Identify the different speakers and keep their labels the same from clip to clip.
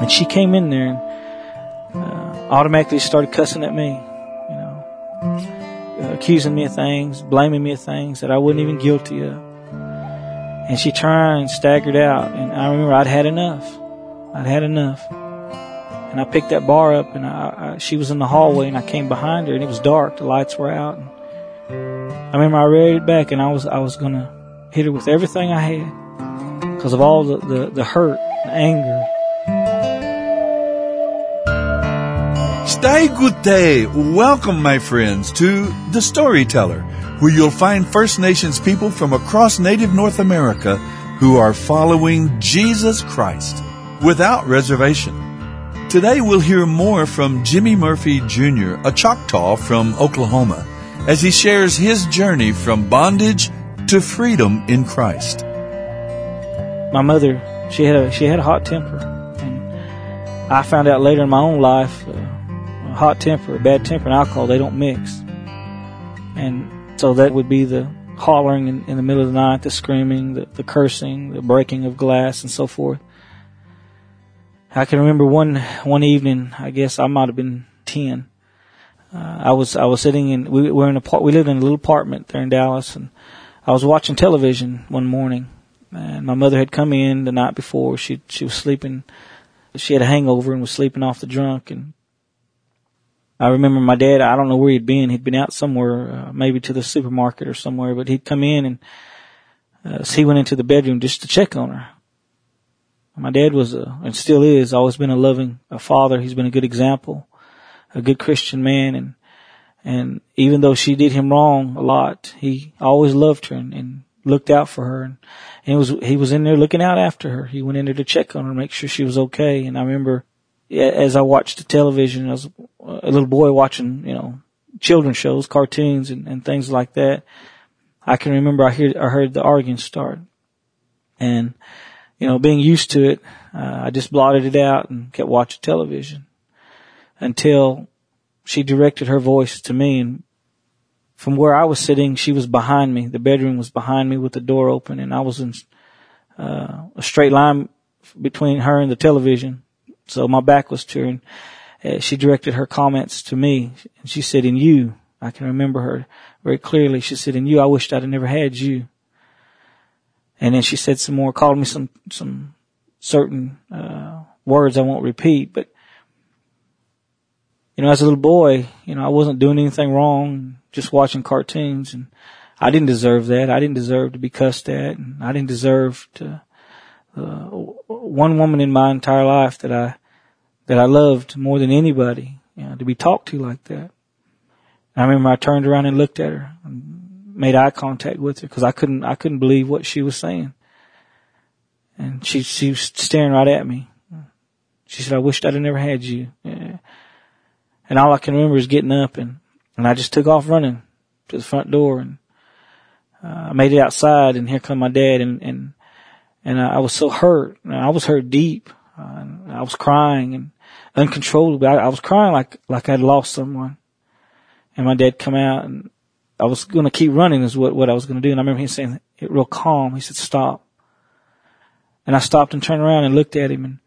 Speaker 1: And she came in there and uh, automatically started cussing at me, you know, uh, accusing me of things, blaming me of things that I wasn't even guilty of. And she turned and staggered out. And I remember I'd had enough. I'd had enough. And I picked that bar up and I, I, she was in the hallway and I came behind her and it was dark. The lights were out. And I remember I read it back and I was, I was to hit her with everything I had because of all the, the, the hurt, the anger,
Speaker 2: Stay good day. Welcome, my friends, to The Storyteller, where you'll find First Nations people from across native North America who are following Jesus Christ without reservation. Today we'll hear more from Jimmy Murphy Jr., a Choctaw from Oklahoma, as he shares his journey from bondage to freedom in Christ.
Speaker 1: My mother, she had a, she had a hot temper. And I found out later in my own life, uh, hot temper, bad temper, and alcohol, they don't mix. And so that would be the hollering in, in the middle of the night, the screaming, the, the cursing, the breaking of glass, and so forth. I can remember one one evening. I guess I might have been ten. Uh, I was I was sitting in we were in a we lived in a little apartment there in Dallas, and I was watching television one morning, and my mother had come in the night before. She she was sleeping. She had a hangover and was sleeping off the drunk, and I remember my dad, I don't know where he'd been. He'd been out somewhere, uh, maybe to the supermarket or somewhere, but he'd come in and uh, so he went into the bedroom just to check on her. My dad was, a, and still is, always been a loving a father. He's been a good example, a good Christian man. And, and even though she did him wrong a lot, he always loved her and, and looked out for her. And, and was, he was in there looking out after her. He went in there to check on her, make sure she was okay. And I remember as I watched the television, as a little boy watching, you know, children's shows, cartoons and, and things like that, I can remember I heard, I heard the arguing start. And, you know, being used to it, uh, I just blotted it out and kept watching television until she directed her voice to me and from where I was sitting, she was behind me. The bedroom was behind me with the door open and I was in, uh, a straight line between her and the television so my back was turned. Uh, she directed her comments to me. And she said, in you, I can remember her very clearly. She said, in you, I wished I'd never had you. And then she said some more, called me some, some certain, uh, words I won't repeat, but, you know, as a little boy, you know, I wasn't doing anything wrong, just watching cartoons and I didn't deserve that. I didn't deserve to be cussed at and I didn't deserve to, uh, one woman in my entire life that I that I loved more than anybody, you know, to be talked to like that. I remember I turned around and looked at her and made eye contact with her because I couldn't I couldn't believe what she was saying, and she she was staring right at me. She said, "I wished I'd have never had you." Yeah. And all I can remember is getting up and and I just took off running to the front door and uh, I made it outside and here come my dad and and and I, was so hurt. I was hurt deep. I was crying and uncontrollably. I, I was crying like like I'd lost someone. And my dad come out and I was going to keep running is what what I was going to do. And I remember him saying it real calm. He said, "Stop." And I stopped and turned around and looked at him and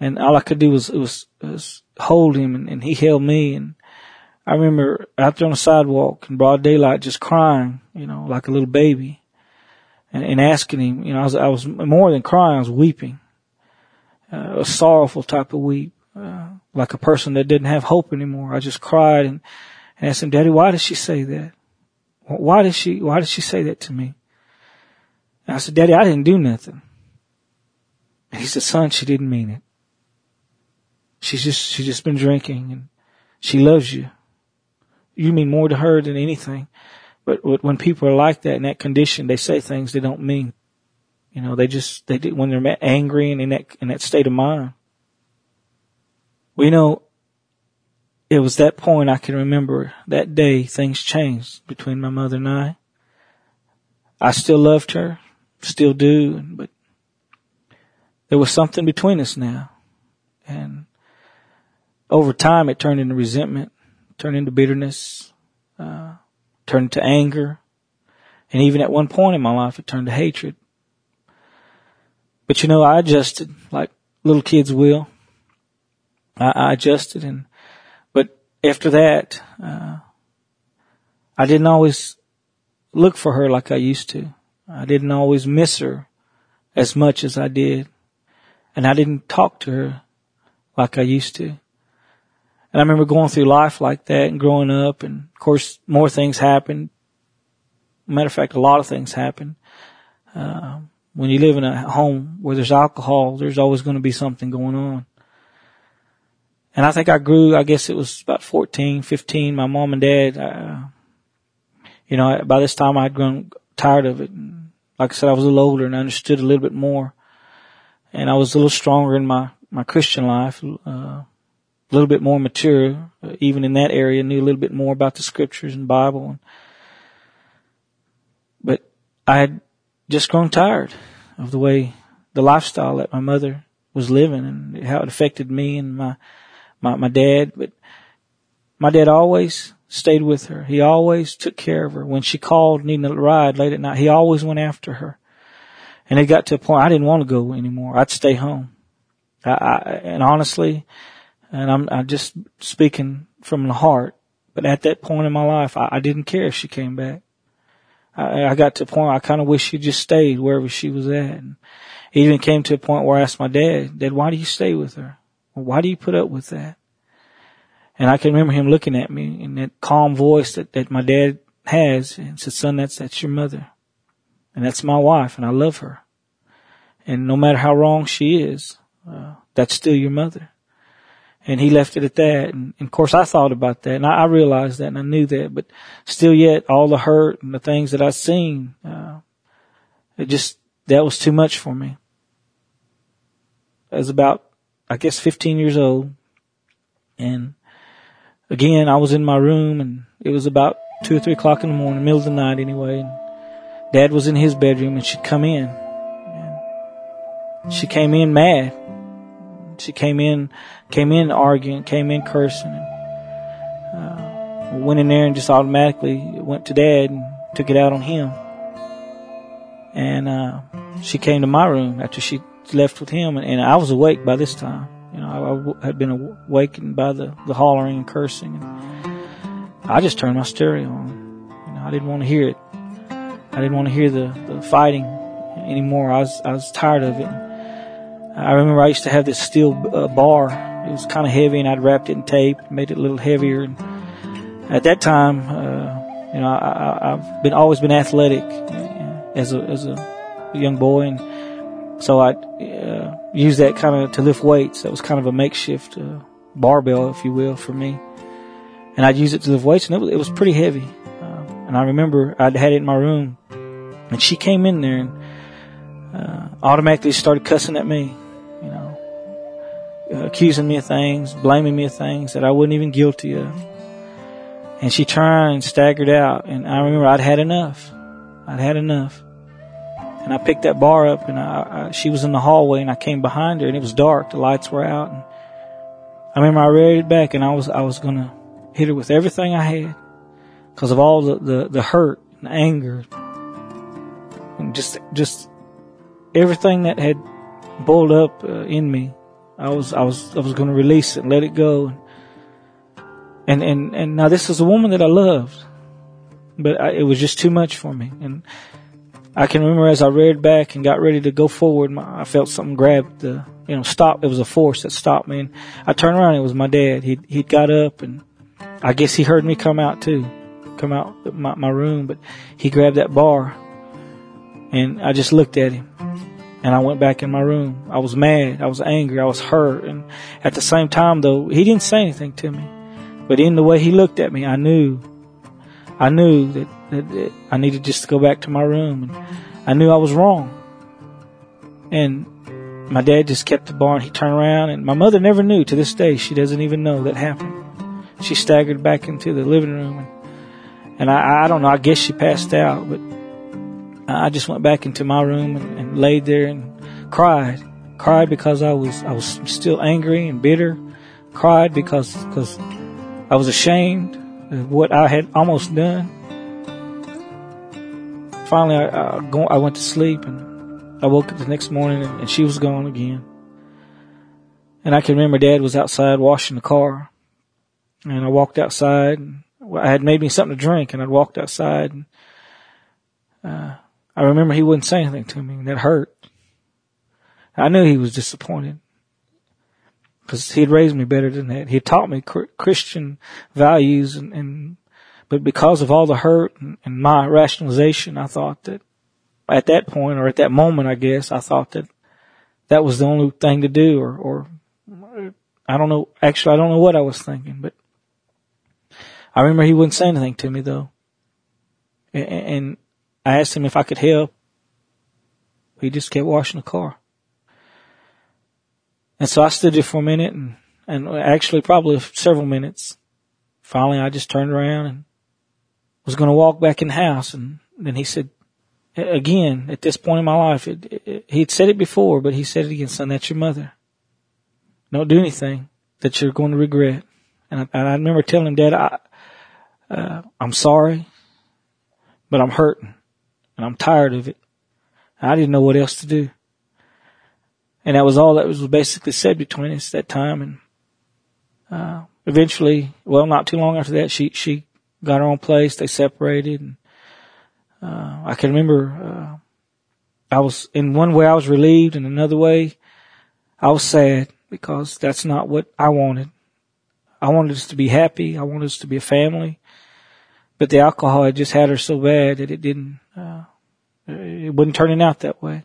Speaker 1: and all I could do was was, was hold him and, and he held me and I remember out there on the sidewalk in broad daylight just crying, you know, like a little baby and, and asking him, you know, I was, I was more than crying, I was weeping, uh, a sorrowful type of weep, uh, like a person that didn't have hope anymore. I just cried and, and asked him, Daddy, why did she say that? Why did she, why did she say that to me? And I said, Daddy, I didn't do nothing. And he said, son, she didn't mean it. She's just, she's just been drinking and she loves you. You mean more to her than anything. But when people are like that in that condition, they say things they don't mean. You know, they just, they do, when they're angry and in that, in that state of mind. Well, you know, it was that point I can remember that day things changed between my mother and I. I still loved her, still do, but there was something between us now. And over time it turned into resentment, turned into bitterness, uh, turned to anger, and even at one point in my life, it turned to hatred. But you know, I adjusted like little kids will. I, I adjusted and, but after that, uh, I didn't always look for her like I used to. I didn't always miss her as much as I did. And I didn't talk to her like I used to. And I remember going through life like that and growing up and of course more things happened. Matter of fact, a lot of things happened. Uh, when you live in a home where there's alcohol, there's always going to be something going on. And I think I grew, I guess it was about 14, 15. My mom and dad, uh, you know, by this time I'd grown tired of it. Like I said, I was a little older and I understood a little bit more. And I was a little stronger in my, my Christian life, uh, a little bit more mature, uh, even in that area, knew a little bit more about the scriptures and Bible. But I had just grown tired of the way the lifestyle that my mother was living and how it affected me and my, my, my dad. But my dad always stayed with her. He always took care of her. When she called needing a ride late at night, he always went after her. And it got to a point I didn't want to go anymore. I'd stay home. I, I and honestly, and I'm, I'm just speaking from the heart, but at that point in my life, I, I didn't care if she came back. I, I got to a point I kind of wish she just stayed wherever she was at. And even came to a point where I asked my dad, Dad, why do you stay with her? Why do you put up with that? And I can remember him looking at me in that calm voice that, that my dad has and said, son, that's, that's your mother. And that's my wife and I love her. And no matter how wrong she is, uh, that's still your mother. And he left it at that. And, and of course I thought about that and I, I, realized that and I knew that, but still yet all the hurt and the things that I've seen, uh, it just, that was too much for me. I was about, I guess 15 years old and again, I was in my room and it was about two or three o'clock in the morning, middle of the night anyway. And Dad was in his bedroom and she'd come in. And she came in mad. She came in, came in arguing, came in cursing, uh, went in there and just automatically went to Dad and took it out on him. And uh, she came to my room after she left with him, and, and I was awake by this time. You know, I, I had been awakened by the, the hollering and cursing. And I just turned my stereo on. You know, I didn't want to hear it. I didn't want to hear the, the fighting anymore. I was, I was tired of it. I remember I used to have this steel uh, bar. It was kind of heavy and I'd wrapped it in tape, made it a little heavier. And at that time, uh, you know, I, have been, always been athletic uh, as a, as a young boy. And so I, uh, use that kind of to lift weights. That was kind of a makeshift uh, barbell, if you will, for me. And I'd use it to lift weights, and it was, it was pretty heavy. Uh, and I remember I'd had it in my room, and she came in there and uh, automatically started cussing at me, accusing me of things, blaming me of things that I wasn't even guilty of. And she turned and staggered out, and I remember I'd had enough. I'd had enough. And I picked that bar up and I, I, she was in the hallway and I came behind her and it was dark. The lights were out. And I remember I read it back and I was, I was going to hit her with everything I had because of all the, the, the hurt and anger and just, just everything that had boiled up uh, in me. I was, I was, I was going to release it let it go. And, and, and now this is a woman that I loved, but I, it was just too much for me. And I can remember as I read back and got ready to go forward, my, I felt something grab the, you know, stop. It was a force that stopped me. And I turned around. It was my dad. He he got up and I guess he heard me come out too, come out my my room. But he grabbed that bar, and I just looked at him, and I went back in my room. I was mad. I was angry. I was hurt. And at the same time, though, he didn't say anything to me. But in the way he looked at me, I knew I knew that, that, that I needed just to go back to my room and I knew I was wrong. And my dad just kept the barn. he turned around and my mother never knew to this day. She doesn't even know that happened. She staggered back into the living room and, and I, I don't know, I guess she passed out, but I just went back into my room and, and laid there and cried. Cried because I was, I was still angry and bitter. Cried because, because I was ashamed of what I had almost done. Finally, I, I, go, I went to sleep and I woke up the next morning and, and she was gone again. And I can remember dad was outside washing the car and I walked outside and I had made me something to drink and I walked outside and, uh, I remember he wouldn't say anything to me and that hurt. I knew he was disappointed because he'd raised me better than that. He taught me Christian values and, and, but because of all the hurt and, and my rationalization, I thought that at that point or at that moment, I guess I thought that that was the only thing to do or, or I don't know. Actually, I don't know what I was thinking, but I remember he wouldn't say anything to me though. And, and I asked him if I could help. He just kept washing the car. And so I stood there for a minute and, and actually probably several minutes. Finally, I just turned around and was going to walk back in the house. And then he said, again, at this point in my life, it, it, he'd said it before, but he said it again, son, that's your mother. Don't do anything that you're going to regret. And I, and I remember telling him, Dad, I, uh, I'm sorry, but I'm hurting and I'm tired of it. I didn't know what else to do. And that was all that was basically said between us that time. And, uh, eventually, well, not too long after that, she, she got her own place. They separated and, uh, I can remember, uh, I was in one way I was relieved and another way I was sad because that's not what I wanted. I wanted us to be happy. I wanted us to be a family. But the alcohol had just had her so bad that it didn't, uh, it wasn't turning out that way.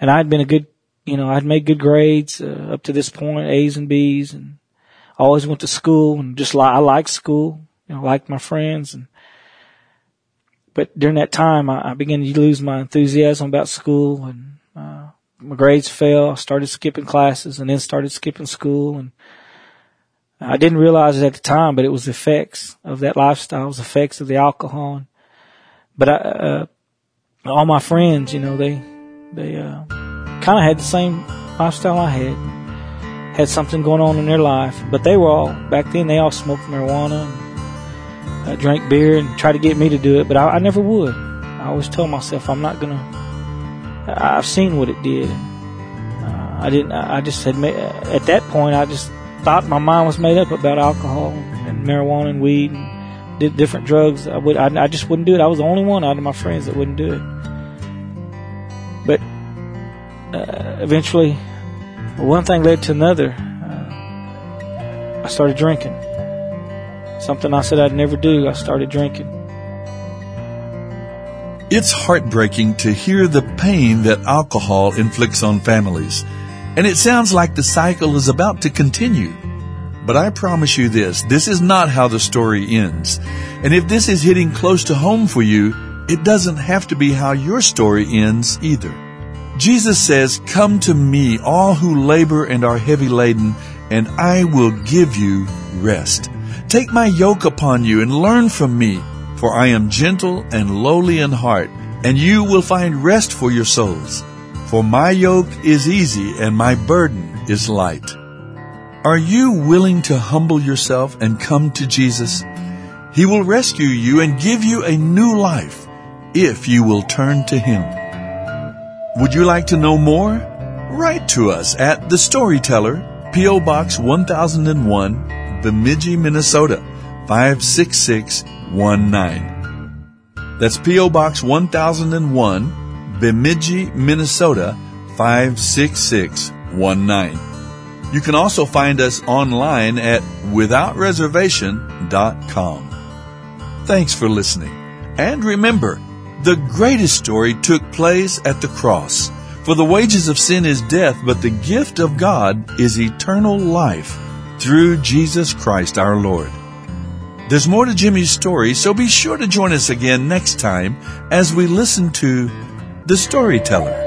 Speaker 1: And I'd been a good, you know, I'd made good grades, uh, up to this point, A's and B's and always went to school and just like, I liked school, you know, liked my friends and, but during that time I, I began to lose my enthusiasm about school and, uh, my grades fell. I started skipping classes and then started skipping school and, I didn't realize it at the time, but it was the effects of that lifestyle, it was the effects of the alcohol. But I, uh, all my friends, you know, they, they, uh, kind of had the same lifestyle I had, had something going on in their life, but they were all, back then they all smoked marijuana and uh, drank beer and tried to get me to do it, but I, I never would. I always told myself I'm not gonna, I've seen what it did. Uh, I didn't, I just had, at that point I just thought my mind was made up about alcohol and marijuana and weed and did different drugs. I would, I, I just wouldn't do it. I was the only one out of my friends that wouldn't do it. But uh, eventually, one thing led to another. Uh, I started drinking. Something I said I'd never do. I started drinking.
Speaker 2: It's heartbreaking to hear the pain that alcohol inflicts on families. And it sounds like the cycle is about to continue. But I promise you this, this is not how the story ends. And if this is hitting close to home for you, it doesn't have to be how your story ends either. Jesus says, Come to me, all who labor and are heavy laden, and I will give you rest. Take my yoke upon you and learn from me, for I am gentle and lowly in heart, and you will find rest for your souls. For my yoke is easy and my burden is light. Are you willing to humble yourself and come to Jesus? He will rescue you and give you a new life if you will turn to Him. Would you like to know more? Write to us at The Storyteller, P.O. Box 1001, Bemidji, Minnesota 56619. That's P.O. Box 1001, Bemidji, Minnesota 56619. You can also find us online at withoutreservation.com. Thanks for listening. And remember, the greatest story took place at the cross. For the wages of sin is death, but the gift of God is eternal life through Jesus Christ our Lord. There's more to Jimmy's story, so be sure to join us again next time as we listen to the Storyteller.